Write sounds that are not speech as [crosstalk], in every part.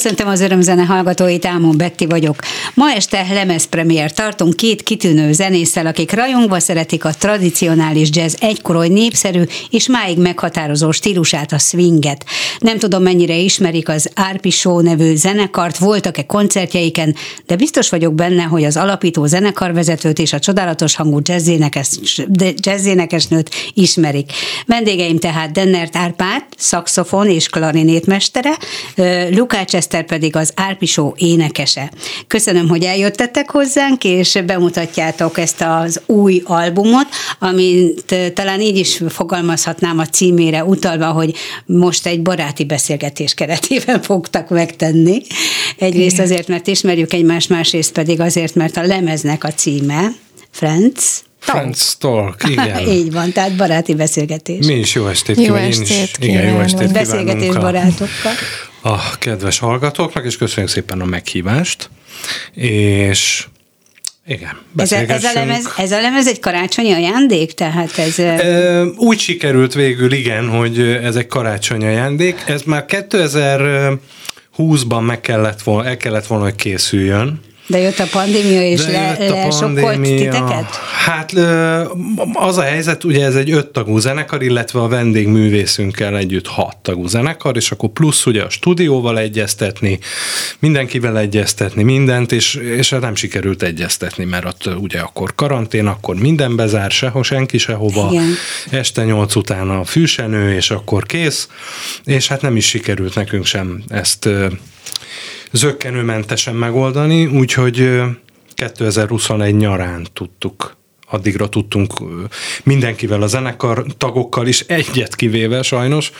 Köszöntöm az örömzene hallgatóit, Ámon Betti vagyok. Ma este lemezpremiér tartunk két kitűnő zenésszel, akik rajongva szeretik a tradicionális jazz egykor népszerű és máig meghatározó stílusát, a swinget. Nem tudom, mennyire ismerik az Árpi Show nevű zenekart, voltak-e koncertjeiken, de biztos vagyok benne, hogy az alapító zenekarvezetőt és a csodálatos hangú jazzénekesnőt ismerik. Vendégeim tehát Dennert Árpát, szakszofon és klarinétmestere, Lukács Eszter pedig az Árpisó énekese. Köszönöm, hogy eljöttetek hozzánk, és bemutatjátok ezt az új albumot, amit talán így is fogalmazhatnám a címére utalva, hogy most egy baráti beszélgetés keretében [laughs] fogtak megtenni. Egyrészt azért, mert ismerjük egymást, másrészt pedig azért, mert a lemeznek a címe, Friends, Friends Talk, igen. [laughs] Így van, tehát baráti beszélgetés. Mi is jó estét jó kívánunk. Estét én is, igen, jó estét Beszélgetés barátokkal. A kedves hallgatóknak, és köszönjük szépen a meghívást. És igen, ez, ez, a lemez, ez a lemez egy karácsonyi ajándék? Tehát ez... E, úgy sikerült végül, igen, hogy ez egy karácsonyi ajándék. Ez már 2020-ban meg kellett volna, el kellett volna, hogy készüljön. De jött a pandémia, és le, lesokkolt titeket? Hát az a helyzet, ugye ez egy öttagú zenekar, illetve a vendégművészünkkel együtt hat tagú zenekar, és akkor plusz ugye a stúdióval egyeztetni, mindenkivel egyeztetni mindent, és, és hát nem sikerült egyeztetni, mert ott ugye akkor karantén, akkor minden bezár, sehol, senki sehova, Igen. este nyolc után a fűsenő, és akkor kész, és hát nem is sikerült nekünk sem ezt zöggenőmentesen megoldani, úgyhogy 2021 nyarán tudtuk. Addigra tudtunk mindenkivel, a zenekar tagokkal is, egyet kivéve sajnos,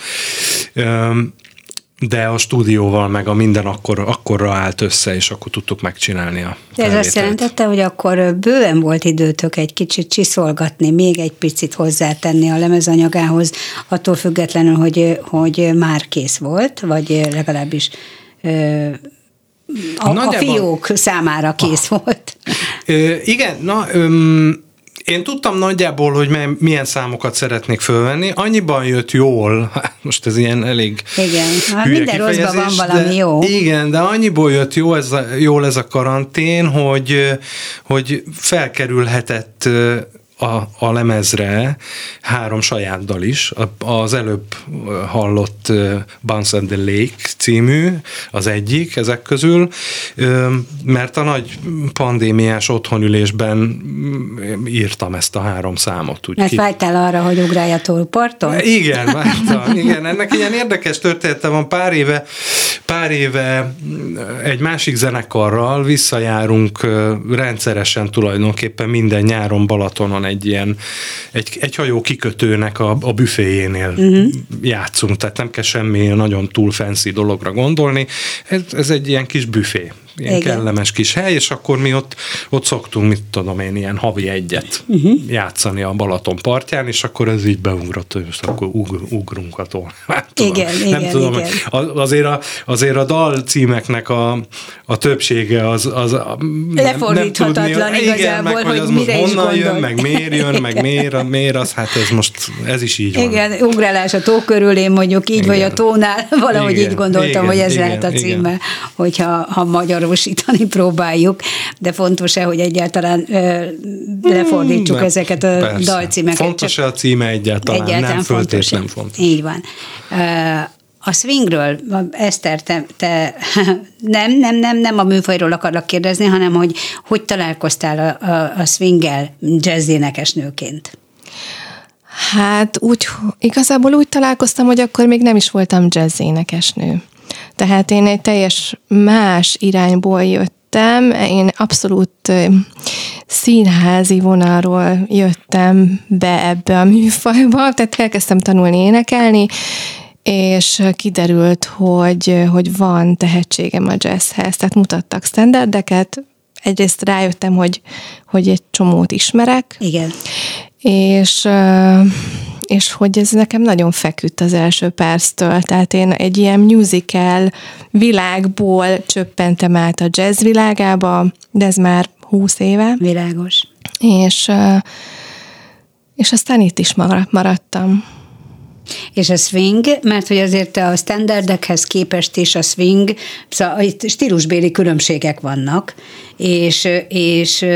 de a stúdióval meg a minden akkor, akkorra állt össze, és akkor tudtuk megcsinálni a De ez azt jelentette, hogy akkor bőven volt időtök egy kicsit csiszolgatni, még egy picit hozzátenni a lemezanyagához, attól függetlenül, hogy, hogy már kész volt, vagy legalábbis a, a fiók számára kész ah. volt. Ö, igen, na... Öm, én tudtam nagyjából, hogy milyen számokat szeretnék fölvenni. Annyiban jött jól, [laughs] most ez ilyen elég Igen, hát minden rosszban van valami de, jó. Igen, de annyiból jött jó ez a, jól ez a karantén, hogy, hogy felkerülhetett a, a lemezre három saját dal is. Az előbb hallott Bounce and the Lake című az egyik ezek közül, mert a nagy pandémiás otthonülésben mm, írtam ezt a három számot. Úgy mert ki... vágytál arra, hogy ugrálj a túlparton? [laughs] Igen, vágytam. Igen, ennek ilyen érdekes története van. Pár éve, pár éve mm, egy másik zenekarral visszajárunk rendszeresen tulajdonképpen minden nyáron Balatonon egy ilyen, egy, egy hajó kikötőnek a, a büféjénél uh-huh. játszunk, tehát nem kell semmi nagyon túl fancy dologra gondolni. Ez, ez egy ilyen kis büfé ilyen Igen. kellemes kis hely, és akkor mi ott, ott szoktunk, mit tudom én, ilyen havi egyet uh-huh. játszani a Balaton partján, és akkor ez így beugrott, és akkor ug, ugrunk a tól. [laughs] Hát, tudom, igen, nem igen, tudom, igen. Azért, a, azért a dal címeknek a, a többsége az, az lefordíthatatlan nem tudni, igazából, meg, hogy, hogy mire honnan jön, meg miért jön, igen. meg miért, miért az, hát ez most, ez is így van. Igen, ugrálás a tó körül, én mondjuk így, igen. vagy a tónál, [laughs] valahogy igen, így gondoltam, igen, hogy ez igen, lehet a címe, igen. hogyha ha magyarul valósítani [laughs] próbáljuk, de fontos-e, hogy egyáltalán ö, lefordítsuk hmm, ezeket a persze. dalcímeket? Fontos-e a címe egyáltalán? egyáltalán nem fontos. nem fontos. Így van. A swingről, Eszter, te, te [laughs] nem, nem, nem, nem a műfajról akarlak kérdezni, hanem hogy hogy találkoztál a, a, a swinggel jazzénekes nőként? Hát úgy, igazából úgy találkoztam, hogy akkor még nem is voltam jazzénekesnő. Tehát én egy teljes más irányból jöttem, én abszolút színházi vonalról jöttem be ebbe a [laughs] műfajba, tehát elkezdtem tanulni énekelni, és kiderült, hogy, hogy van tehetségem a jazzhez, tehát mutattak standardeket, egyrészt rájöttem, hogy, hogy egy csomót ismerek. Igen. És és hogy ez nekem nagyon feküdt az első perctől, tehát én egy ilyen musical világból csöppentem át a jazz világába, de ez már húsz éve. Világos. És, és aztán itt is maradtam. És a swing, mert hogy azért a standardekhez képest is a swing, szóval itt stílusbéli különbségek vannak, és, és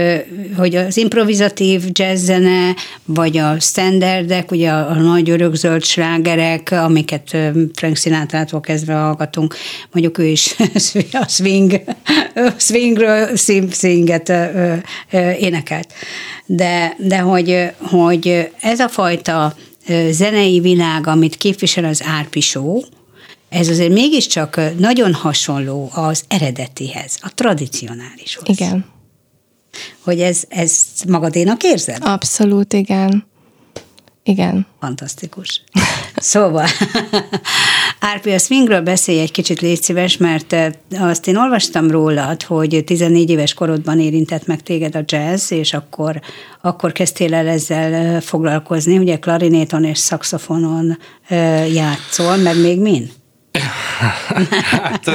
hogy az improvizatív jazzzene, vagy a standardek, ugye a, a nagy örökzöld slágerek, amiket Frank Sinatra-tól kezdve hallgatunk, mondjuk ő is [laughs] a swing, swingről swinget énekelt. De, de hogy, hogy ez a fajta zenei világ, amit képvisel az árpisó, ez azért mégiscsak nagyon hasonló az eredetihez, a tradicionálishoz. Igen. Hogy ez, ez magadénak érzed? Abszolút, igen. Igen. Fantasztikus. [laughs] Szóval, [laughs] Árpi, a swingről beszélj egy kicsit, légy szíves, mert azt én olvastam rólad, hogy 14 éves korodban érintett meg téged a jazz, és akkor, akkor kezdtél el ezzel foglalkozni, ugye klarinéton és szakszofonon játszol, meg még mind? Hát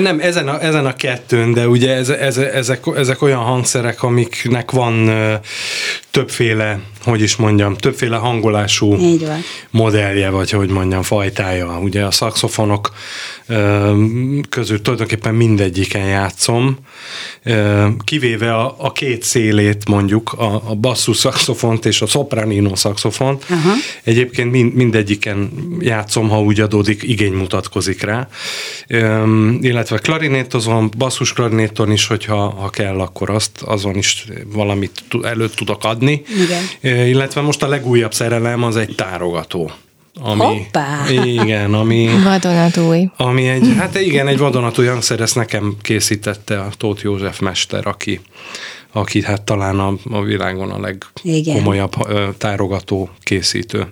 nem, ezen a, ezen a kettőn, de ugye ez, ez, ezek, ezek olyan hangszerek, amiknek van többféle, hogy is mondjam, többféle hangolású modellje, vagy hogy mondjam, fajtája. Ugye a szakszofonok közül tulajdonképpen mindegyiken játszom, kivéve a, a két szélét mondjuk, a, a basszus szakszofont és a sopranino szakszofont. Aha. Egyébként mind, mindegyiken játszom, ha úgy adódik, igény mutatkozik rá. Illetve klarinétozom, basszus klarinéton is, hogyha ha kell, akkor azt azon is valamit előtt tudok adni. Igen. Illetve most a legújabb szerelem az egy tárogató. Ami, Hoppá! Igen, ami... Vadonatúj. Ami egy, hát igen, egy vadonatúj hangszer, ezt nekem készítette a Tóth József mester, aki, aki hát talán a, a világon a legkomolyabb igen. tárogató készítő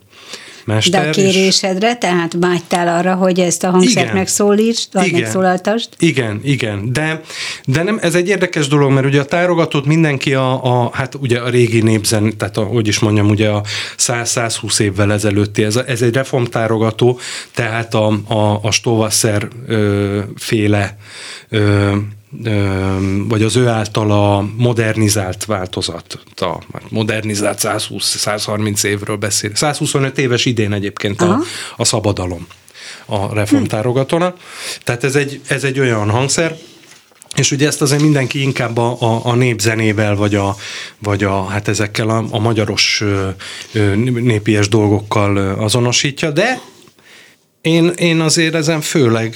mester. De a kérésedre, tehát vágytál arra, hogy ezt a hangszert igen, megszólítsd, vagy igen, megszólaltasd? Igen, igen, de, de nem, ez egy érdekes dolog, mert ugye a tárogatót mindenki a, a hát ugye a régi népzen, tehát a, hogy is mondjam, ugye a 100-120 évvel ezelőtti, ez, ez egy reformtárogató, tehát a, a, a Stovasser ö, féle ö, vagy az ő általa modernizált változat, a modernizált 120-130 évről beszél. 125 éves idén egyébként a, a szabadalom a reformtárogatónak. Tehát ez egy, ez egy olyan hangszer, és ugye ezt azért mindenki inkább a, a, a népzenével, vagy a, vagy a, hát ezekkel a, a magyaros népies dolgokkal azonosítja, de én, én azért ezen főleg,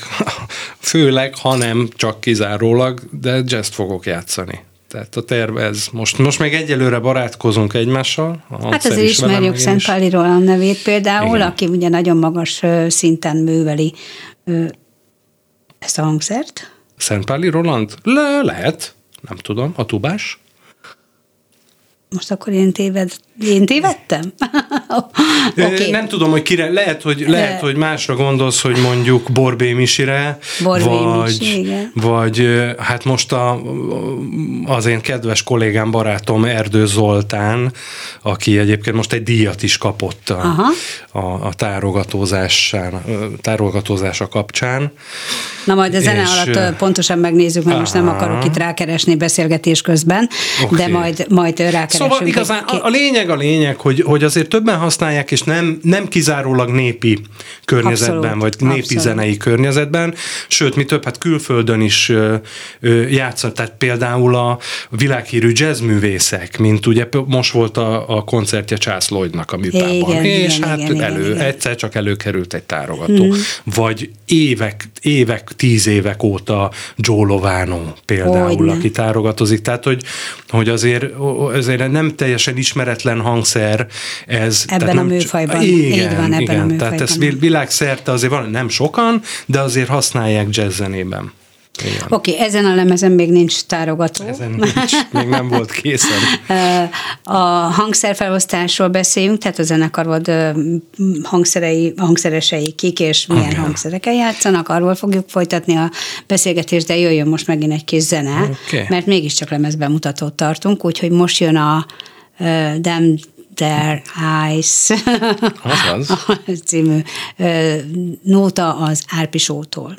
főleg, ha nem csak kizárólag, de jazz fogok játszani. Tehát a terv ez. Most, most még egyelőre barátkozunk egymással. Hát azért ismerjük Szent Páli Roland nevét például, Igen. aki ugye nagyon magas szinten műveli ezt a hangszert. Szent Páli Roland? Le, lehet. Nem tudom. A tubás? Most akkor én, téved, én tévedtem? [laughs] okay. Nem tudom, hogy kire, lehet, hogy, lehet, hogy másra gondolsz, hogy mondjuk Borbé Misire, Borbé vagy, Misi, igen. vagy hát most a, az én kedves kollégám, barátom Erdő Zoltán, aki egyébként most egy díjat is kapott a, a, a tárogatózása kapcsán. Na majd a zene és, alatt pontosan megnézzük, mert aha. most nem akarok itt rákeresni beszélgetés közben, okay. de majd, majd rákeresünk. Szóval igazán a, a lényeg lényeg, hogy, hogy azért többen használják, és nem, nem kizárólag népi környezetben, abszolút, vagy népi abszolút. zenei környezetben, sőt, mi több, hát külföldön is játszott, tehát például a világhírű jazzművészek, mint ugye most volt a, a koncertje Charles Lloydnak a műpában, és igen, hát igen, elő, igen, egyszer csak előkerült egy tárogató. Hmm. Vagy évek, évek, tíz évek óta Joe Lovano például, Hogyne. aki tárogatozik, tehát hogy, hogy azért, azért nem teljesen ismeretlen hangszer ez. Ebben tehát a műfajban. Igen, Így van, ebben igen, a műfajban. Tehát ezt világszerte azért van, nem sokan, de azért használják jazzzenében. Oké, okay, ezen a lemezen még nincs tárogató. Ezen nincs, még nem volt készen. [laughs] a hangszerfelosztásról beszéljünk, tehát a zenekar volt hangszerei, hangszeresei kik, és milyen okay. hangszerekkel játszanak, arról fogjuk folytatni a beszélgetést, de jöjjön most megint egy kis zene, okay. mert mégiscsak lemezbemutatót tartunk, úgyhogy most jön a uh, Damn Their Eyes [laughs] című nóta az Árpisótól.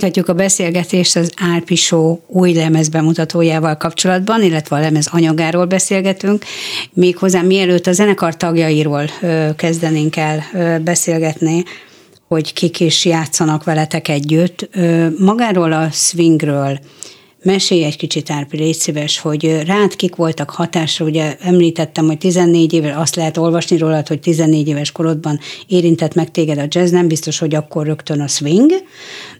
Folytatjuk a beszélgetést az Árpisó új lemez bemutatójával kapcsolatban, illetve a lemez anyagáról beszélgetünk. Méghozzá mielőtt a zenekar tagjairól kezdenénk el beszélgetni, hogy kik is játszanak veletek együtt. Magáról a swingről Mesélj egy kicsit, Árpi, légy szíves, hogy rád kik voltak hatásra, ugye említettem, hogy 14 éve, azt lehet olvasni rólad, hogy 14 éves korodban érintett meg téged a jazz, nem biztos, hogy akkor rögtön a swing,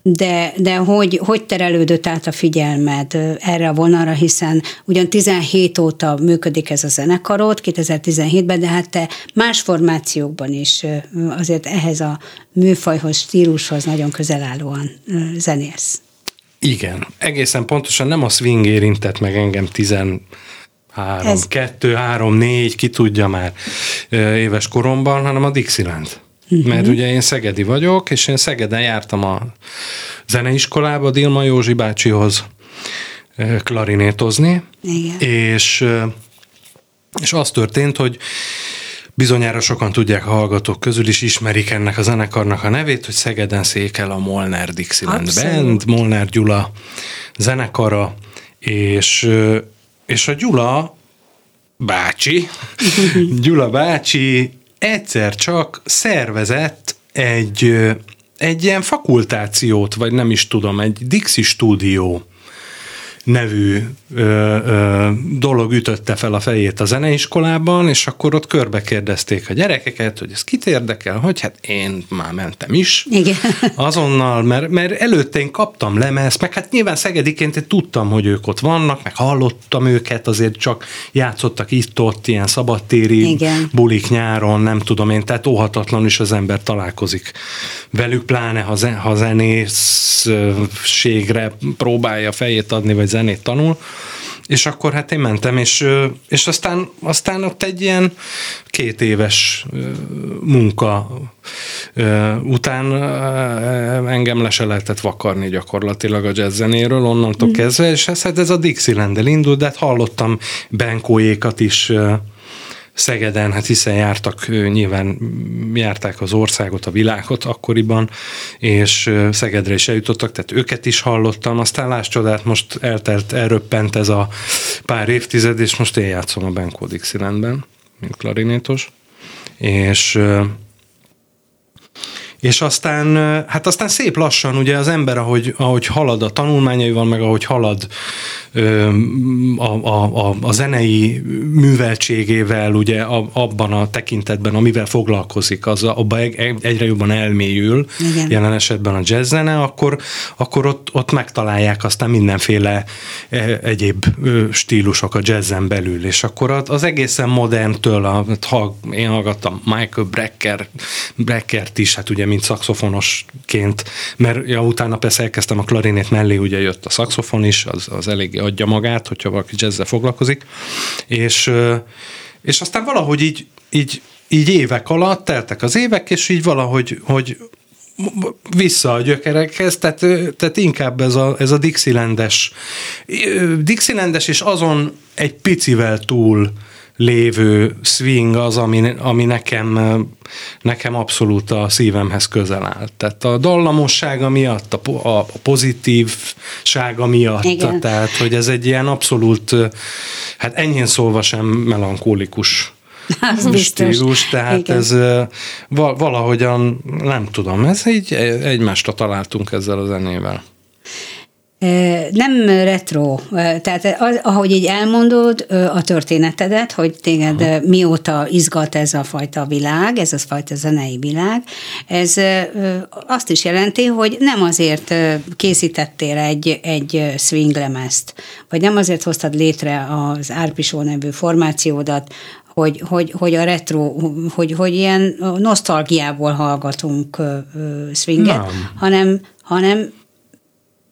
de, de hogy, hogy terelődött át a figyelmed erre a vonalra, hiszen ugyan 17 óta működik ez a zenekarod, 2017-ben, de hát te más formációkban is azért ehhez a műfajhoz, stílushoz nagyon közel állóan zenélsz. Igen, egészen pontosan nem a swing érintett meg engem három, Ez- kettő, három, négy, ki tudja már éves koromban, hanem a Dixieland. Uh-huh. Mert ugye én szegedi vagyok, és én Szegeden jártam a zeneiskolába Dilma Józsi bácsihoz klarinétozni, Igen. és, és az történt, hogy bizonyára sokan tudják a hallgatók közül is ismerik ennek a zenekarnak a nevét, hogy Szegeden székel a Molnár Dixieland. Band, Molnár Gyula zenekara, és, és a Gyula bácsi, [laughs] Gyula bácsi egyszer csak szervezett egy, egy ilyen fakultációt, vagy nem is tudom, egy Dixi stúdió nevű ö, ö, dolog ütötte fel a fejét a zeneiskolában, és akkor ott körbe kérdezték a gyerekeket, hogy ez kit érdekel, hogy hát én már mentem is. Igen. Azonnal, mert, mert előtte én kaptam lemezt, meg hát nyilván Szegediként én tudtam, hogy ők ott vannak, meg hallottam őket, azért csak játszottak itt-ott ilyen szabadtéri Igen. bulik nyáron, nem tudom én, tehát óhatatlan is az ember találkozik velük, pláne ha, zen, ha zenészségre próbálja fejét adni, vagy zenét tanul, és akkor hát én mentem, és, és aztán, aztán ott egy ilyen két éves munka után engem le se lehetett vakarni gyakorlatilag a jazz zenéről onnantól mm. kezdve, és ez, hát ez a dixieland indult, de hát hallottam Benkóékat is Szegeden, hát hiszen jártak, nyilván járták az országot, a világot akkoriban, és Szegedre is eljutottak, tehát őket is hallottam, aztán láss csodát, most eltelt, elröppent ez a pár évtized, és most én játszom a Benko Dixielandben, mint klarinétos, és és aztán, hát aztán szép lassan ugye az ember, ahogy, ahogy halad a tanulmányaival, meg ahogy halad a, a, a, a zenei műveltségével, ugye abban a tekintetben, amivel foglalkozik, az abban egyre jobban elmélyül, Igen. jelen esetben a jazz zene, akkor, akkor ott, ott megtalálják aztán mindenféle eh, egyéb stílusok a jazzen belül, és akkor az- az egészen moderntől, a, ha én hallgattam Michael Brecker, Breckert is, hát ugye mint szaxofonosként, mert ja, utána persze elkezdtem a klarinét mellé, ugye jött a szaxofon is, az, az eléggé adja magát, hogyha valaki jazzzel foglalkozik, és, és aztán valahogy így, így, így évek alatt teltek az évek, és így valahogy hogy vissza a gyökerekhez, tehát, tehát inkább ez a, ez a Dixielandes, ö, Dixielandes és azon egy picivel túl lévő swing az, ami, ami nekem, nekem abszolút a szívemhez közel áll. Tehát a dallamossága miatt, a, a, pozitívsága miatt, Igen. tehát hogy ez egy ilyen abszolút, hát enyhén szólva sem melankólikus [laughs] Az biztos. stílus, tehát Igen. ez valahogyan, nem tudom, ez így egymásra találtunk ezzel a zenével. Nem retro, tehát az, ahogy így elmondod a történetedet, hogy téged ö, mióta izgat ez a fajta világ, ez a fajta zenei világ, ez azt is jelenti, hogy nem azért készítettél egy, egy swing lemezt, vagy nem azért hoztad létre az Árpisó nevű formációdat, hogy, hogy, hogy a retro, hogy, hogy ilyen nosztalgiából hallgatunk swinget, Nem. hanem, hanem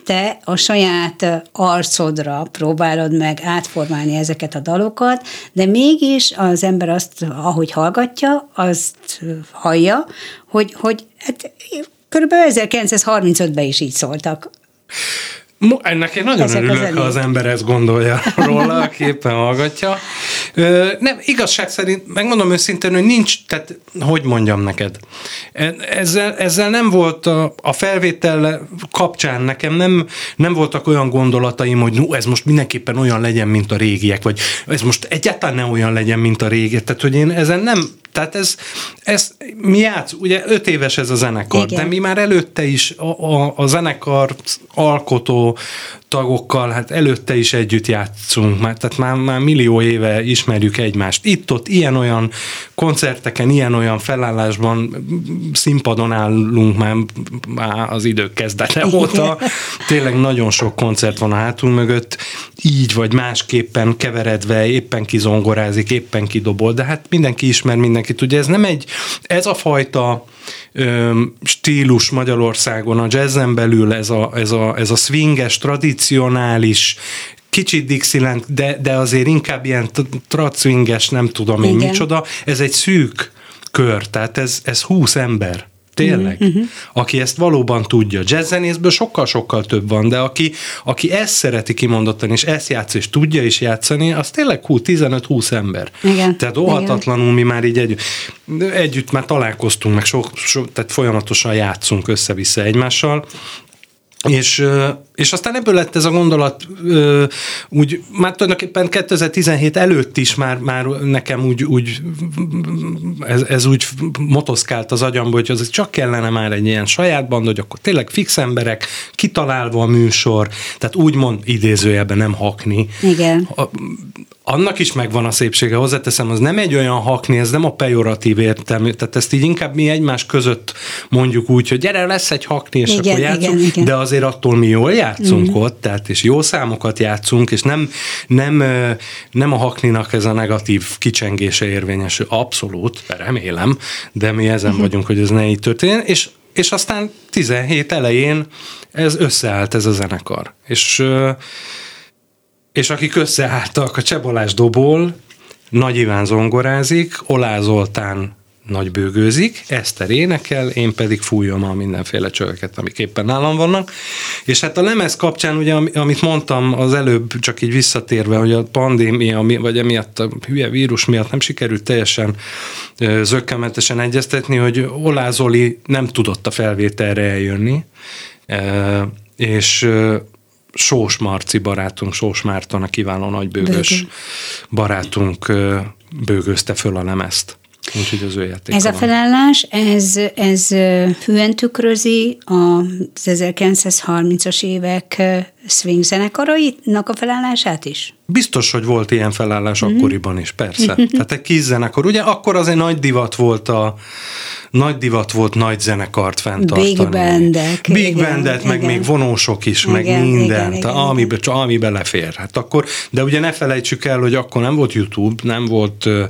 te a saját arcodra próbálod meg átformálni ezeket a dalokat, de mégis az ember azt, ahogy hallgatja, azt hallja, hogy, hogy hát, körülbelül 1935-ben is így szóltak. Ennek én nagyon Ezek örülök, ha zenék. az ember ezt gondolja [laughs] róla, aki éppen hallgatja. Ö, nem, igazság szerint, megmondom őszintén, hogy nincs, tehát hogy mondjam neked, E- ezzel, ezzel nem volt a, a felvétel kapcsán nekem nem, nem voltak olyan gondolataim, hogy no, ez most mindenképpen olyan legyen, mint a régiek, vagy ez most egyáltalán ne olyan legyen, mint a régiek. Tehát, hogy én ezen nem, tehát ez, ez mi játsz, ugye öt éves ez a zenekar, Igen. de mi már előtte is a, a, a zenekar alkotó tagokkal, hát előtte is együtt játszunk, már, tehát már, már millió éve ismerjük egymást. Itt-ott ilyen-olyan koncerteken, ilyen-olyan felállásban, színpadon állunk már, már az idők kezdete óta. Tényleg nagyon sok koncert van a hátunk mögött, így vagy másképpen keveredve, éppen kizongorázik, éppen kidobol, de hát mindenki ismer mindenkit. Ugye ez nem egy, ez a fajta stílus Magyarországon, a jazzen belül ez a, ez a, ez a swinges, tradicionális, kicsit Dixieland, de, de azért inkább ilyen tracwinges, nem tudom én Igen. micsoda. Ez egy szűk kör, tehát ez, ez 20 ember. Tényleg. Uh-huh. Aki ezt valóban tudja. Jazzzenészből sokkal-sokkal több van, de aki, aki ezt szereti kimondottan, és ezt játsz, és tudja is játszani, az tényleg hú, 15-20 ember. Igen. Tehát óhatatlanul mi már így együtt, együtt már találkoztunk, meg so, so, tehát folyamatosan játszunk össze-vissza egymással, és, és aztán ebből lett ez a gondolat, ö, úgy már tulajdonképpen 2017 előtt is már, már nekem úgy, úgy ez, ez úgy motoszkált az agyamba, hogy az csak kellene már egy ilyen saját band, hogy akkor tényleg fix emberek, kitalálva a műsor, tehát úgymond idézőjelben nem hakni. Igen. A, annak is megvan a szépsége, hozzáteszem, az nem egy olyan hakni, ez nem a pejoratív értelmű, tehát ezt így inkább mi egymás között mondjuk úgy, hogy gyere, lesz egy hakni, és Igen, akkor játszunk, igen, igen. de azért attól mi jól játszunk mm. ott, tehát és jó számokat játszunk, és nem, nem, nem a hakninak ez a negatív kicsengése érvényesül, abszolút, remélem, de mi ezen Mhm. vagyunk, hogy ez ne így történjen, és és aztán 17 elején ez összeállt ez a zenekar. És és akik összeálltak a Csebalás dobol, Nagy Iván zongorázik, Olá Zoltán nagy bőgőzik, Eszter énekel, én pedig fújom a mindenféle csöveket, amik éppen nálam vannak. És hát a lemez kapcsán, ugye, ami- amit mondtam az előbb, csak így visszatérve, hogy a pandémia, mi- vagy emiatt a hülye vírus miatt nem sikerült teljesen ö, zökkenőmentesen egyeztetni, hogy Olá Zoli nem tudott a felvételre eljönni, és Sós Marci barátunk, Sós Márton, a kiváló nagybőgös barátunk bőgözte föl a lemezt. Úgyhogy az ő játéka Ez a felállás, ez, ez hűen tükrözi az 1930-as évek swing zenekarainak a felállását is? Biztos, hogy volt ilyen felállás Mhm. akkoriban is, persze. [laughs] Tehát egy kis zenekar. Ugye akkor azért nagy divat volt a nagy divat volt nagy zenekart fenntartani. Big bandek, Big igen, bandet, meg igen. még vonósok is, Igen, meg igen, minden, igen, csak ami belefér. Hát akkor, de ugye ne felejtsük el, hogy akkor nem volt YouTube, nem volt ö,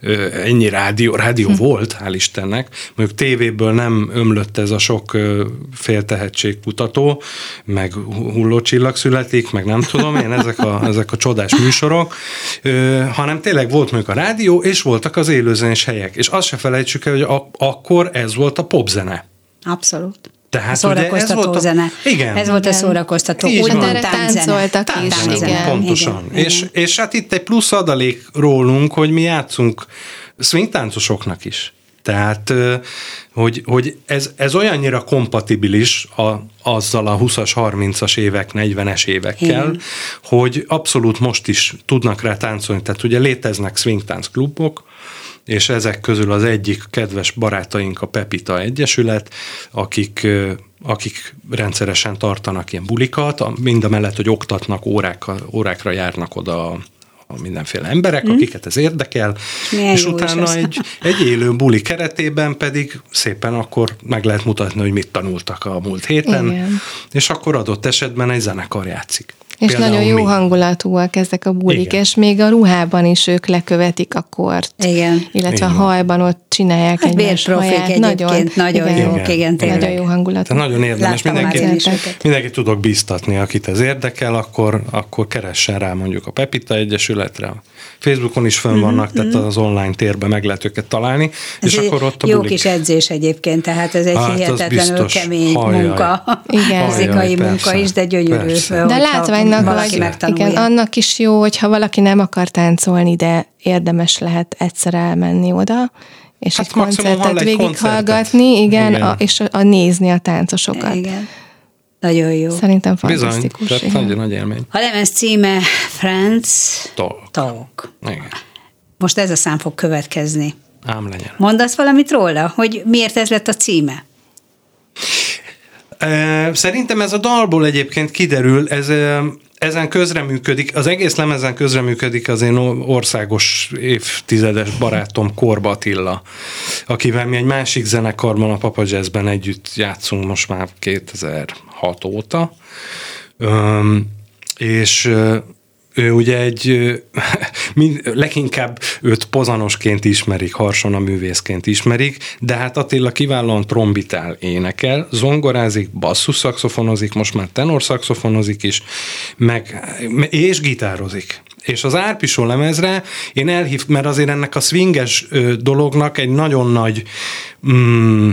ö, ennyi rádió, rádió Hm. volt, hál' Istennek, mondjuk tévéből nem ömlött ez a sok ö, féltehetségkutató, meg hullócsillag születik, meg nem tudom én, ezek a, [laughs] ezek a csodás műsorok, ö, hanem tényleg volt mondjuk a rádió, és voltak az élőzenés helyek. És azt se felejtsük el, hogy a, akkor ez volt a popzene. Abszolút. Tehát a ugye ez szórakoztató volt a- zene. Igen. Ez volt a Igen. szórakoztató. Így úgymond van. Táncoltak is, igen. Pontosan. Igen, és, és hát itt egy plusz adalék rólunk, hogy mi játszunk swing táncosoknak is. Tehát, hogy, hogy ez, ez olyannyira kompatibilis a, azzal a 20-as, 30-as évek, 40-es évekkel, Igen. hogy abszolút most is tudnak rá táncolni. Tehát ugye léteznek swing tánc klubok, és ezek közül az egyik kedves barátaink a Pepita Egyesület, akik, akik rendszeresen tartanak ilyen bulikat, mind a mellett, hogy oktatnak, óráka, órákra járnak oda a mindenféle emberek, akiket ez érdekel, Milyen és utána egy, egy élő buli keretében pedig szépen akkor meg lehet mutatni, hogy mit tanultak a múlt héten, Igen. és akkor adott esetben egy zenekar játszik. És Például nagyon jó mi. hangulatúak ezek a bulik, Igen. és még a ruhában is ők lekövetik a kort. Igen. Illetve Így a hajban ott csinálják Hát egymás bérprofik haját. egyébként, nagyon igen, jók, igen, tényleg. Nagyon jó hangulatú. Tehát nagyon érdemes. Mindenkit, mindenkit tudok bíztatni, akit ez érdekel, akkor, akkor keressen rá mondjuk a Pepita Egyesületre. Facebookon is fönn vannak, tehát az online térben meg lehet őket találni, Ez és egy akkor ott a jó bulik. kis edzés egyébként, tehát ez egy Hát, hihetetlenül biztos. kemény Hajjaj. munka, Igen. fizikai munka is, de gyönyörű. De a látványnak valaki vagy, igen, annak is jó, hogyha valaki nem akar táncolni, de érdemes lehet egyszer elmenni oda, és Hát egy koncertet végighallgatni, igen, Igen. A, és a, a nézni a táncosokat. Igen. Nagyon jó. Szerintem Bizony, fantasztikus. tehát igen. nagyon nagy élmény. A lemez címe Friends Talk. Talk. Igen. Most ez a szám fog következni. Ám legyen. Mondasz valamit róla, hogy miért ez lett a címe? Szerintem ez a dalból egyébként kiderül, ez ezen közreműködik, az egész lemezen közreműködik az én országos évtizedes barátom Korba Attila, akivel mi egy másik zenekarban, a Papa Jazzben együtt játszunk most már 2006 óta. Öm, és ő ugye egy, [laughs] leginkább őt pozanosként ismerik, Harsona művészként ismerik, de hát Attila kiválóan trombitál, énekel, zongorázik, basszusszaxofonozik, most már tenorszaxofonozik is, meg, és gitározik. És az Árpisó lemezre én elhívt, mert azért ennek a swinges dolognak egy nagyon nagy mm,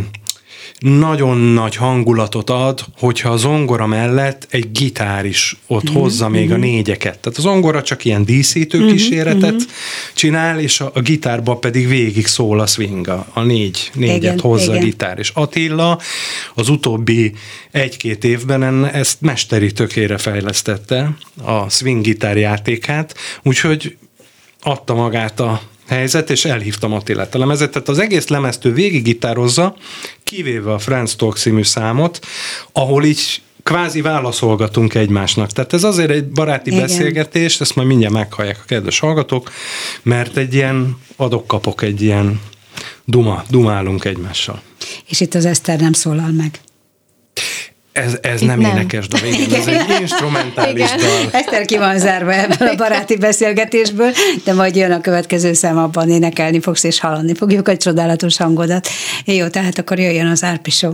nagyon nagy hangulatot ad, hogyha a zongora mellett egy gitár is ott mm-hmm. hozza még a négyeket. Tehát a zongora csak ilyen díszítő mm-hmm. kíséretet mm-hmm. csinál, és a, a gitárba pedig végig szól a swing, a, a négy, négyet Igen, hozza igen. a gitár. És Attila az utóbbi egy-két évben en- ezt mesteri tökére fejlesztette, a swing gitár játékát, úgyhogy adta magát a helyzet, és elhívtam Attilát a lemezet. Tehát az egész lemeztő végig gitározza, kivéve a Franz Talk című számot, ahol így kvázi válaszolgatunk egymásnak. Tehát ez azért egy baráti. Igen. beszélgetés, ezt majd mindjárt meghallják a kedves hallgatók, mert egy ilyen adok-kapok, egy ilyen duma, dumálunk egymással. És itt az Eszter nem szólal meg. Ez, ez Itt nem, nem. énekes dal, igen, ez egy [laughs] instrumentális Igen. dal. Eszter ki van zárva ebből a baráti beszélgetésből, de majd jön a következő szám, abban énekelni fogsz, és hallani fogjuk a csodálatos hangodat. Jó, tehát akkor jöjjön az Árpi Show.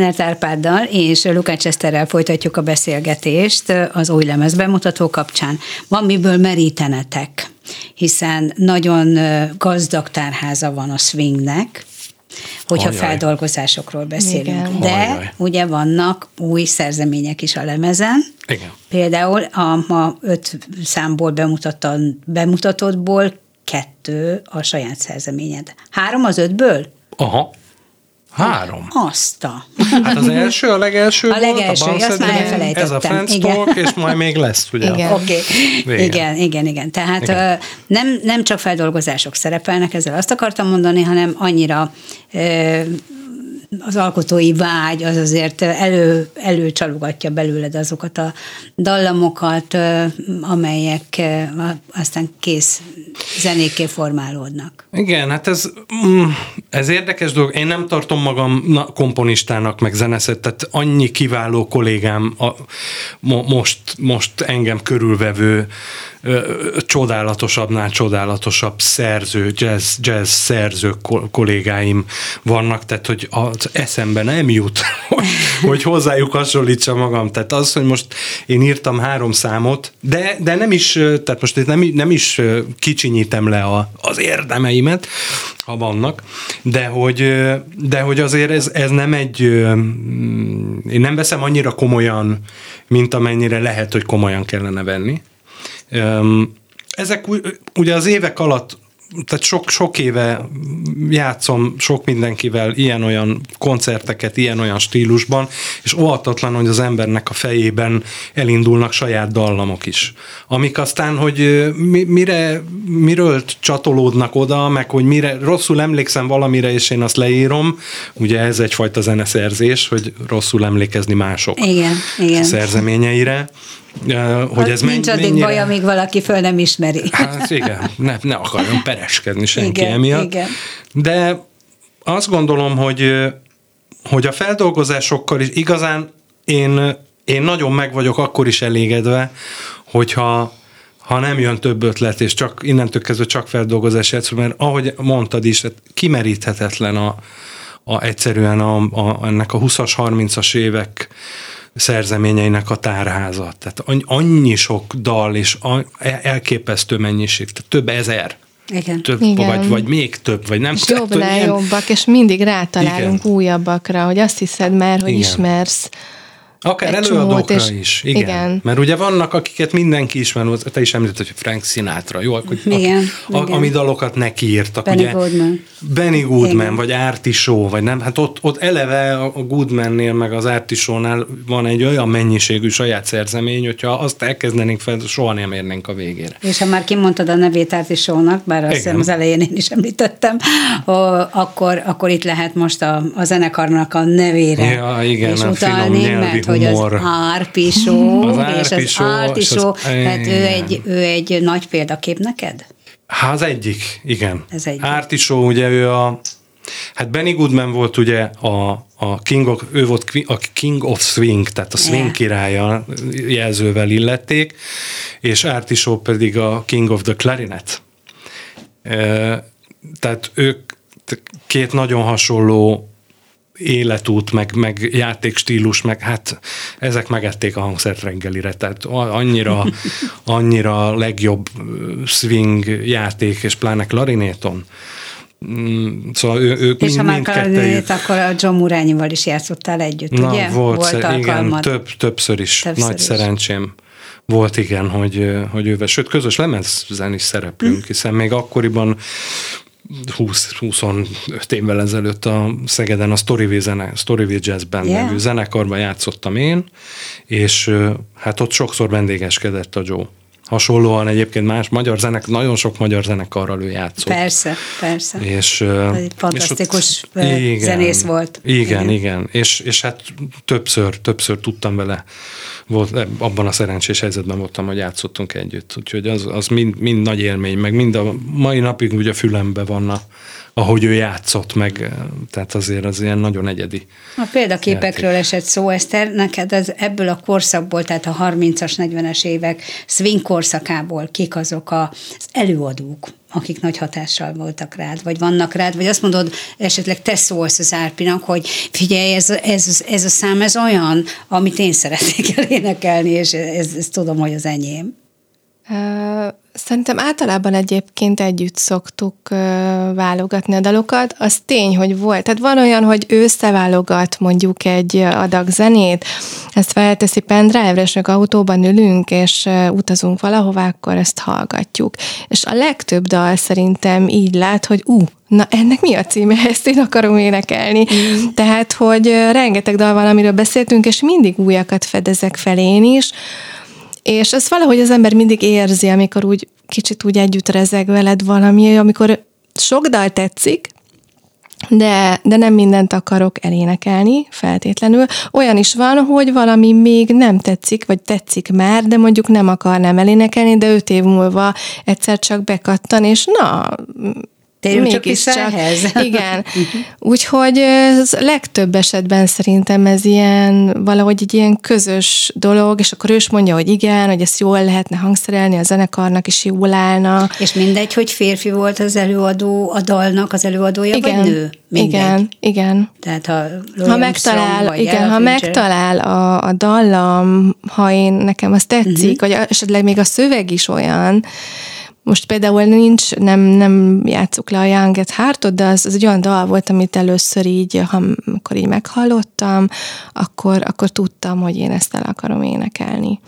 Tenert Árpáddal és Lukács Eszterrel folytatjuk a beszélgetést az új lemez bemutató kapcsán. Van miből merítenetek, hiszen nagyon gazdag tárháza van a swingnek, hogyha Ajaj. feldolgozásokról beszélünk. Igen. De Ajaj. ugye vannak új szerzemények is a lemezen, Igen. Például a ma öt számból bemutatottból kettő a saját szerzeményed. Három az ötből? Aha. Három. Azt a. Hát az első, a legelső A volt, legelső, a azt már elfelejtettem. Ez a Friends Igen. Talk, és majd még lesz, ugye? Igen. Oké, Vége. igen, igen, igen. Tehát Igen. Nem, nem csak feldolgozások szerepelnek, ezzel azt akartam mondani, hanem annyira az alkotói vágy az azért elő, előcsalogatja belőled azokat a dallamokat, amelyek aztán kész zenékké formálódnak. Igen, hát ez, mm, ez érdekes dolog. Én nem tartom magam na, komponistának, meg zeneszet, tehát annyi kiváló kollégám a, mo, most, most engem körülvevő csodálatosabbnál csodálatosabb szerző, jazz, jazz szerző ko- kollégáim vannak, tehát hogy az eszembe nem jut, [laughs] hogy, hogy hozzájuk hasonlítsam magam. Tehát az, hogy most én írtam három számot, de, de nem is, tehát most itt nem, nem is kicsinyítem le a, az érdemeimet, ha vannak, de hogy, de hogy azért ez, ez nem egy, én nem veszem annyira komolyan, mint amennyire lehet, hogy komolyan kellene venni. Ezek ugye az évek alatt tehát sok, sok éve játszom sok mindenkivel ilyen-olyan koncerteket, ilyen-olyan stílusban, és óhatatlan, hogy az embernek a fejében elindulnak saját dallamok is. Amik aztán, hogy mi, mire, miről csatolódnak oda, meg hogy mire rosszul emlékszem valamire, és én azt leírom, ugye ez egyfajta zeneszerzés, hogy rosszul emlékezni mások Igen, igen. szerzeményeire. Hogy ez Nincs men- addig mennyire... baj, amíg valaki föl nem ismeri. Hát igen, ne, ne akarjon pereskedni senki Igen, emiatt. igen. De azt gondolom, hogy, hogy a feldolgozásokkal is igazán én, én nagyon meg vagyok akkor is elégedve, hogyha ha nem jön több ötlet, és csak innentől kezdve csak feldolgozás játszol, mert ahogy mondtad is, hát kimeríthetetlen a, a, egyszerűen a, a, ennek a 20-as, 30-as évek szerzeményeinek a tárháza. Tehát annyi, sok dal és a- elképesztő mennyiség, tehát több ezer. Igen. Több, Igen. vagy, vagy még több, vagy nem És tudom, jobbnál ilyen- jobbak, és mindig rátalálunk Igen. újabbakra, hogy azt hiszed már, hogy Igen. ismersz. Akár egy előadókra csomót, és- is. Igen. igen. Mert ugye vannak, akiket mindenki ismer, te is említetted, hogy Frank Sinatra, jó? Hogy, Igen, a, igen. Ami dalokat neki írtak. Benny ugye, Goodman. Benny Goodman, Igen. vagy Artie Shaw, vagy nem, hát ott, ott eleve a Goodmannél, meg az Artie Shaw-nál van egy olyan mennyiségű saját szerzemény, hogyha azt elkezdenénk fel, soha nem érnénk a végére. És ha már kimondtad a nevét Árti Sónak, bár azt hiszem az elején én is említettem, ó, akkor, akkor itt lehet most a, a zenekarnak a nevére Ja, igen, és a finom utalni, nyelvi mert hogy az humor. Árpisó, [laughs] Az és az Árpisó, Ártisó, és az- hát ő egy, ő egy nagy példakép neked? Hát az egyik, igen. Ez egyik. Shaw, ugye ő a Hát Benny Goodman volt ugye a, a King of, ő volt a King of Swing, tehát a swing Yeah. királya jelzővel illették, és Shaw pedig a King of the Clarinet. E, tehát ők két nagyon hasonló életút, meg, meg játékstílus, meg hát ezek megették a hangszert reggelire, tehát annyira, [laughs] annyira legjobb swing játék, és pláne klarinéton. Mm, Szóval ő, ők És mind, ha már Karadinét, akkor a John Murányival is játszottál együtt, Na, ugye? volt, szer- igen, több, többször is. Többször Nagy is. szerencsém volt, igen, hogy, hogy ővel, sőt, közös lemezen is szereplünk, Hm. hiszen még akkoriban 20-25 évvel ezelőtt a Szegeden a Storyville, zene, Storyville Jazz Band Yeah. nevű zenekarban játszottam én, és hát ott sokszor vendégeskedett a Joe. Hasonlóan egyébként más magyar zenek, nagyon sok magyar zenekarral ő játszott. Persze, persze. És, fantasztikus, ö, zenész volt. Igen, Igen. igen. igen. És, és hát többször, többször tudtam vele, volt, abban a szerencsés helyzetben voltam, hogy játszottunk együtt. Úgyhogy az, az mind, mind nagy élmény, meg mind a mai napig ugye a fülembe van, a, ahogy ő játszott, meg tehát azért az ilyen nagyon egyedi. A példaképekről esett szó, Eszter, neked ez ebből a korszakból, tehát a 30-as, 40-es évek swing korszakából kik azok a- az előadók, akik nagy hatással voltak rád, vagy vannak rád, vagy azt mondod, esetleg te szólsz az Árpinak, hogy figyelj, ez, a- ez, ez a szám, ez olyan, amit én szeretnék [laughs] elénekelni, és ez, ez tudom, hogy az enyém. Ö, Szerintem általában egyébként együtt szoktuk ö, válogatni a dalokat. Az tény, hogy volt. Tehát van olyan, hogy ő összeválogat mondjuk egy adag zenét, ezt felteszi pendrive-ra, és autóban ülünk, és ö, utazunk valahová, akkor ezt hallgatjuk. És a legtöbb dal szerintem így lát, hogy ú, na ennek mi a címe, [laughs] ezt én akarom énekelni. Mm. Tehát, hogy rengeteg dal van, amiről beszéltünk, és mindig újakat fedezek fel én is, és ez valahogy az ember mindig érzi, amikor úgy kicsit úgy együtt rezeg veled valami, amikor sok dal tetszik, de, de nem mindent akarok elénekelni feltétlenül. Olyan is van, hogy valami még nem tetszik, vagy tetszik már, de mondjuk nem akarnám elénekelni, de öt év múlva egyszer csak bekattan, és na, Térjünk csak vissza ehhez. [laughs] Igen. [laughs] Úgyhogy ez legtöbb esetben szerintem ez ilyen, valahogy egy ilyen közös dolog, és akkor ő is mondja, hogy igen, hogy ezt jól lehetne hangszerelni, a zenekarnak is jól állna. És mindegy, hogy férfi volt az előadó, a dalnak az előadója, igen. vagy nő? Mindegy. Igen, igen. Tehát ha, ha megtalál, vagy igen, ha megtalál a, a dallam, ha én nekem az tetszik, uh-huh. vagy esetleg még a szöveg is olyan, most például nincs, nem, nem játszuk le a Young at Heart-ot, de az, az egy olyan dal volt, amit először így, ha, amikor így meghallottam, akkor, akkor tudtam, hogy én ezt el akarom énekelni.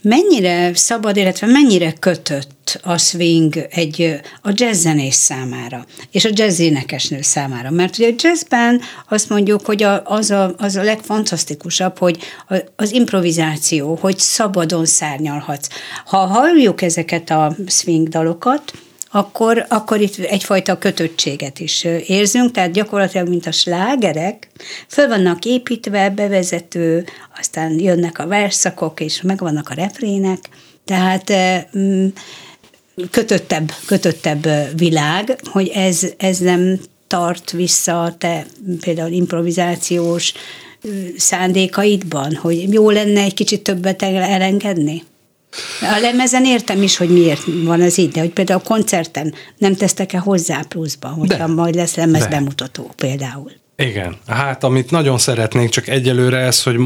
Mennyire szabad, illetve mennyire kötött a swing egy, a jazzzenés számára, és a jazz énekesnő számára? Mert ugye a jazzben azt mondjuk, hogy a, az, a, az a legfantasztikusabb, hogy a, az improvizáció, hogy szabadon szárnyalhatsz. Ha halljuk ezeket a swing dalokat, akkor, akkor itt egyfajta kötöttséget is érzünk, tehát gyakorlatilag, mint a slágerek, föl vannak építve, bevezető, aztán jönnek a verszakok, és megvannak a refrének, tehát mm, kötöttebb, kötöttebb világ, hogy ez, ez nem tart vissza a te például improvizációs szándékaidban, hogy jó lenne egy kicsit többet elengedni? A lemezen értem is, hogy miért van ez így, de hogy például a koncerten nem tesztek-e hozzá pluszba, hogyha de. majd lesz lemez de. bemutató például. Igen, hát amit nagyon szeretnék, csak egyelőre ez, hogy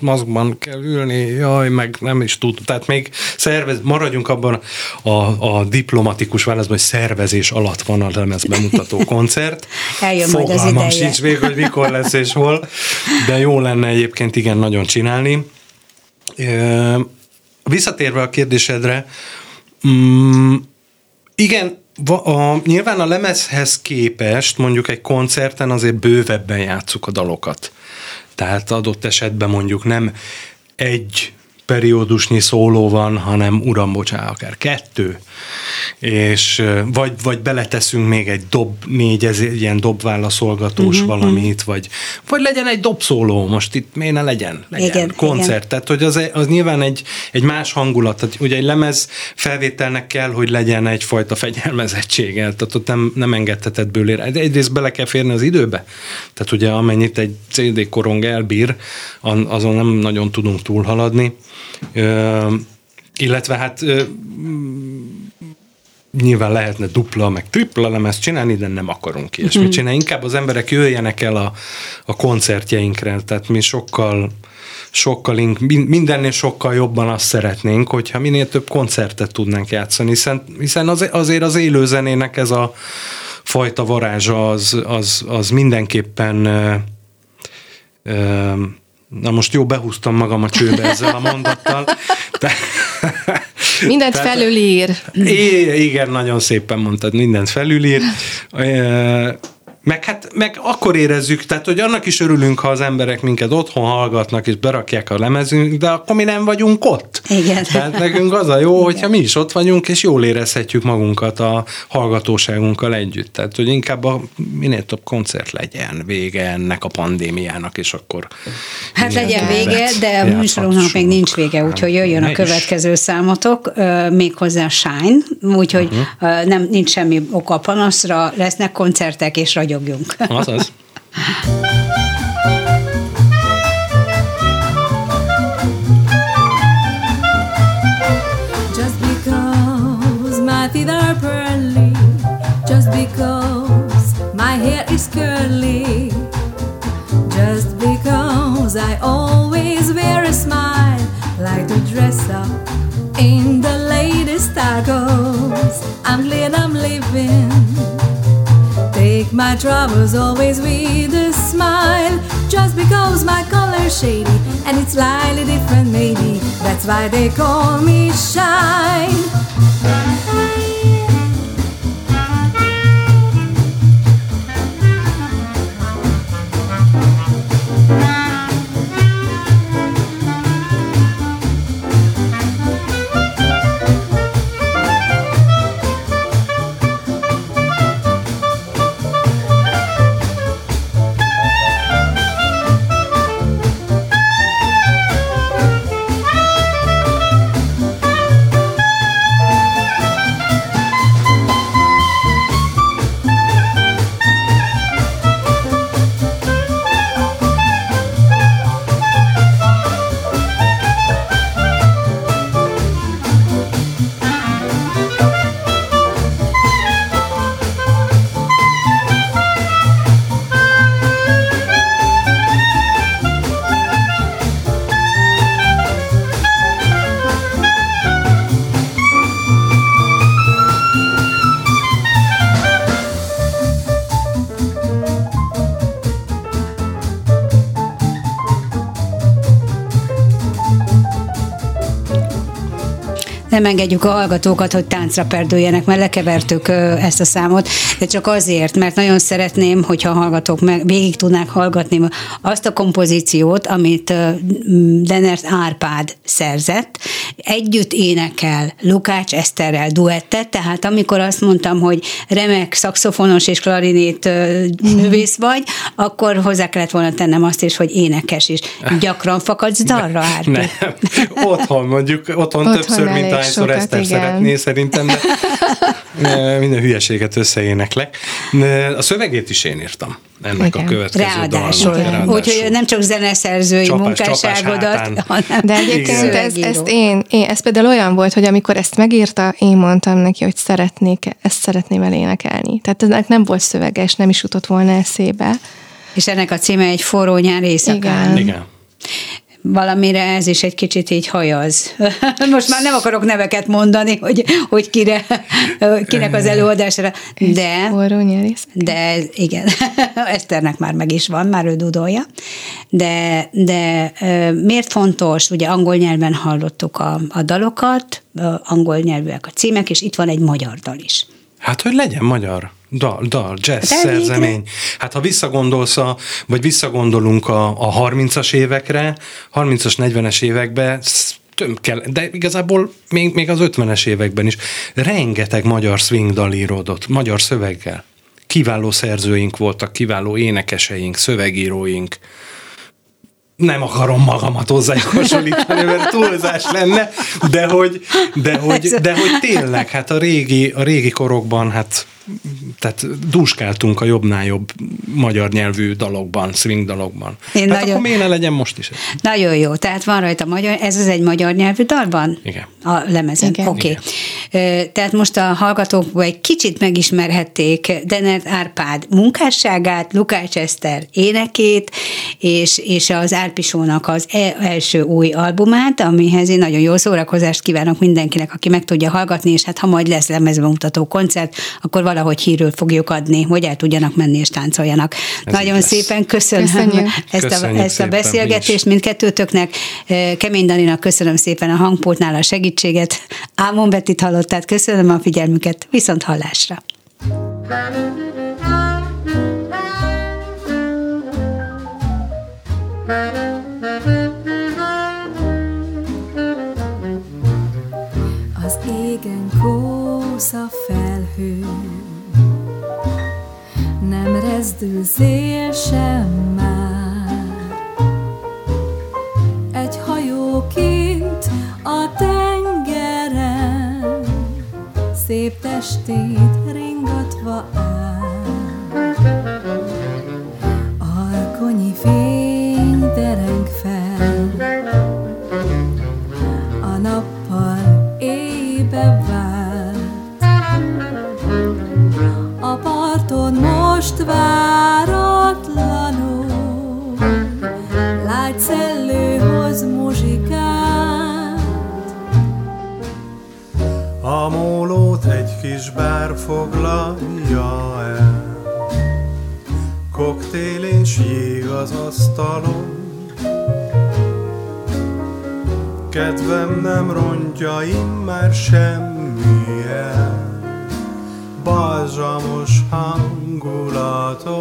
maszkban kell ülni, jaj, meg nem is tud. Tehát még szervez, maradjunk abban a, a diplomatikus válaszban, hogy szervezés alatt van a lemez bemutató [laughs] koncert. Eljön majd az ideje. sincs még, hogy mikor lesz és hol, de jó lenne egyébként igen nagyon csinálni. Visszatérve a kérdésedre, mm, igen, a, nyilván a lemezhez képest mondjuk egy koncerten azért bővebben játszuk a dalokat. Tehát adott esetben mondjuk nem egy periódusnyi szóló van, hanem uram, bocsá, akár kettő, és vagy, vagy beleteszünk még egy dob, négy ez, ilyen dobválaszolgatós uh-huh, valamit, vagy, vagy legyen egy dobszóló, most itt miért ne legyen, legyen igen, koncert, igen. tehát hogy az, az nyilván egy, egy más hangulat, tehát ugye egy lemez felvételnek kell, hogy legyen egyfajta fegyelmezettsége, tehát ott nem, nem engedheted bőlére. Egyrészt bele kell férni az időbe, tehát ugye amennyit egy CD korong elbír, azon nem nagyon tudunk túlhaladni, illetve hát nyilván lehetne dupla, meg tripla lemezt csinálni, de nem akarunk ilyesmit mm. csinálni. Inkább az emberek jöjjenek el a, a koncertjeinkre, tehát mi sokkal sokkal, mindennél sokkal jobban azt szeretnénk, hogyha minél több koncertet tudnánk játszani, hiszen, hiszen az, azért az élőzenének ez a fajta varázsa az, az, az mindenképpen ö, ö, Na most jó, behúztam magam a csőbe ezzel a mondattal. [laughs] [laughs] [laughs] De, mindent tehát, felülír. Igen, nagyon szépen mondtad, mindent felülír. [laughs] Meg hát meg akkor érezzük, tehát hogy annak is örülünk, ha az emberek minket otthon hallgatnak és berakják a lemezünk, de akkor mi nem vagyunk ott. Igen. Tehát nekünk az a jó, Igen. hogyha mi is ott vagyunk, és jól érezhetjük magunkat a hallgatóságunkkal együtt. Tehát, hogy inkább a minél több koncert legyen vége ennek a pandémiának, és akkor... Hát legyen vége, de a műsorunknak még nincs vége, úgyhogy jöjjön a következő is. számotok, méghozzá Shine, úgyhogy uh-huh. nem, nincs semmi oka panaszra, lesznek koncertek és ragyog ragyogjunk. [laughs] Azaz. Just because my teeth are pearly, just because my hair is curly, just because I always wear a smile, like to dress up in the latest style. I'm glad I'm living. My troubles always with a smile. Just because my color's shady and it's slightly different, maybe that's why they call me shine. Nem engedjük a hallgatókat, hogy táncra perdüljenek, mert lekevertük ezt a számot, de csak azért, mert nagyon szeretném, hogyha a hallgatók meg végig tudnák hallgatni azt a kompozíciót, amit Denert Árpád szerzett, együtt énekel Lukács Eszterrel duettet, tehát amikor azt mondtam, hogy remek szakszofonos és klarinét művész vagy, akkor hozzá kellett volna tennem azt is, hogy énekes is. Gyakran fakadsz [laughs] dalra, Árpi? Nem, otthon mondjuk, otthon, otthon többször, mint ahányszor Eszter szeretné szerintem, [laughs] de minden hülyeséget összeéneklek. A szövegét is én írtam ennek igen. a következő Ráadásul. Ráadásul. Úgyhogy nem csak zeneszerzői csapás, munkásságodat, hanem De egyébként ez, ezt én, én, ez például olyan volt, hogy amikor ezt megírta, én mondtam neki, hogy szeretnék, ezt szeretném elénekelni. Tehát ennek nem volt szöveges, nem is jutott volna eszébe. És ennek a címe egy forró nyár éjszakán. Igen. Igen valamire ez is egy kicsit így hajaz. [laughs] Most már nem akarok neveket mondani, hogy, hogy kire, kinek az előadására, de, de igen, [laughs] Eszternek már meg is van, már ő dudolja, de, de miért fontos, ugye angol nyelven hallottuk a, a dalokat, angol nyelvűek a címek, és itt van egy magyar dal is. Hát, hogy legyen magyar dal, dal jazz hát szerzemény. Hát ha visszagondolsz, a, vagy visszagondolunk a, a 30-as évekre, 30-as, 40-es évekbe, több kell, de igazából még, még az 50-es években is rengeteg magyar swing dal íródott, magyar szöveggel. Kiváló szerzőink voltak, kiváló énekeseink, szövegíróink, nem akarom magamat hozzájuk hasonlítani, mert túlzás lenne, de hogy, de hogy, de hogy tényleg, hát a régi, a régi korokban, hát tehát dúskáltunk a jobbnál jobb magyar nyelvű dalokban, swing dalokban. Én hát nagyon, akkor miért ne legyen most is? Nagyon jó, tehát van rajta magyar, ez az egy magyar nyelvű dalban? Igen. A lemezen, oké. Okay. Tehát most a hallgatók egy kicsit megismerhették Denert Árpád munkásságát, Lukács Eszter énekét, és, és az Árpisónak az e- első új albumát, amihez én nagyon jó szórakozást kívánok mindenkinek, aki meg tudja hallgatni, és hát ha majd lesz lemezbemutató koncert, akkor valahogy hírül fogjuk adni, hogy el tudjanak menni és táncoljanak. Ez Nagyon szépen köszönöm Köszönjük. ezt Köszönjük a, ezt a beszélgetést mindkettőtöknek. Kemény Daninak köszönöm szépen a hangpultnál a segítséget. Ámon Bettit hallottát, köszönöm a figyelmüket, viszont hallásra. Az égen kósza felhő rezdül szél sem már. Egy hajóként a tengeren szép testét ringatva áll. Alkonyi fény dereng fel, a nappal foglalja el. Koktél és jég az asztalon, Kedvem nem rontja immár semmi el, Balzsamos hangulaton.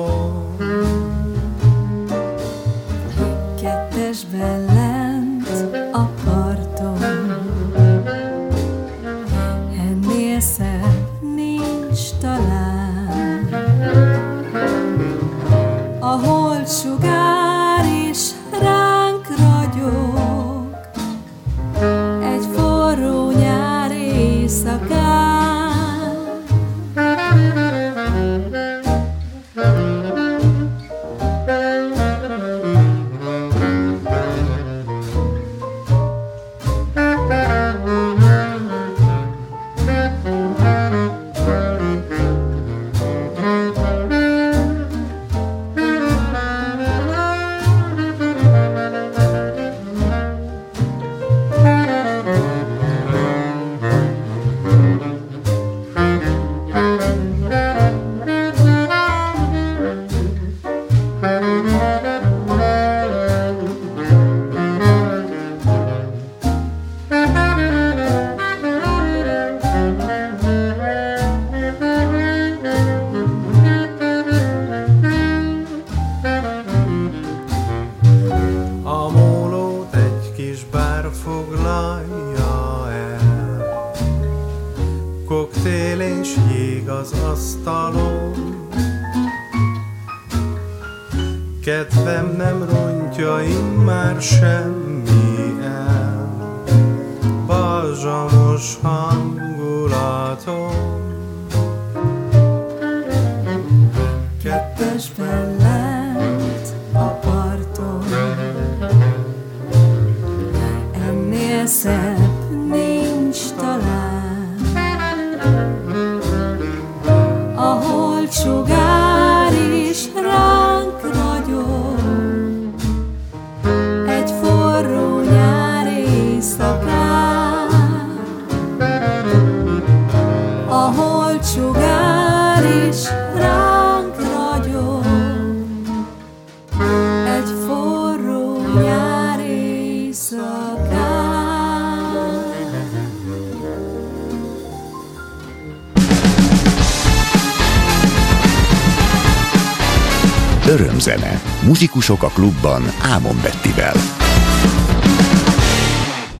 játékosok a klubban Ámon Bettivel.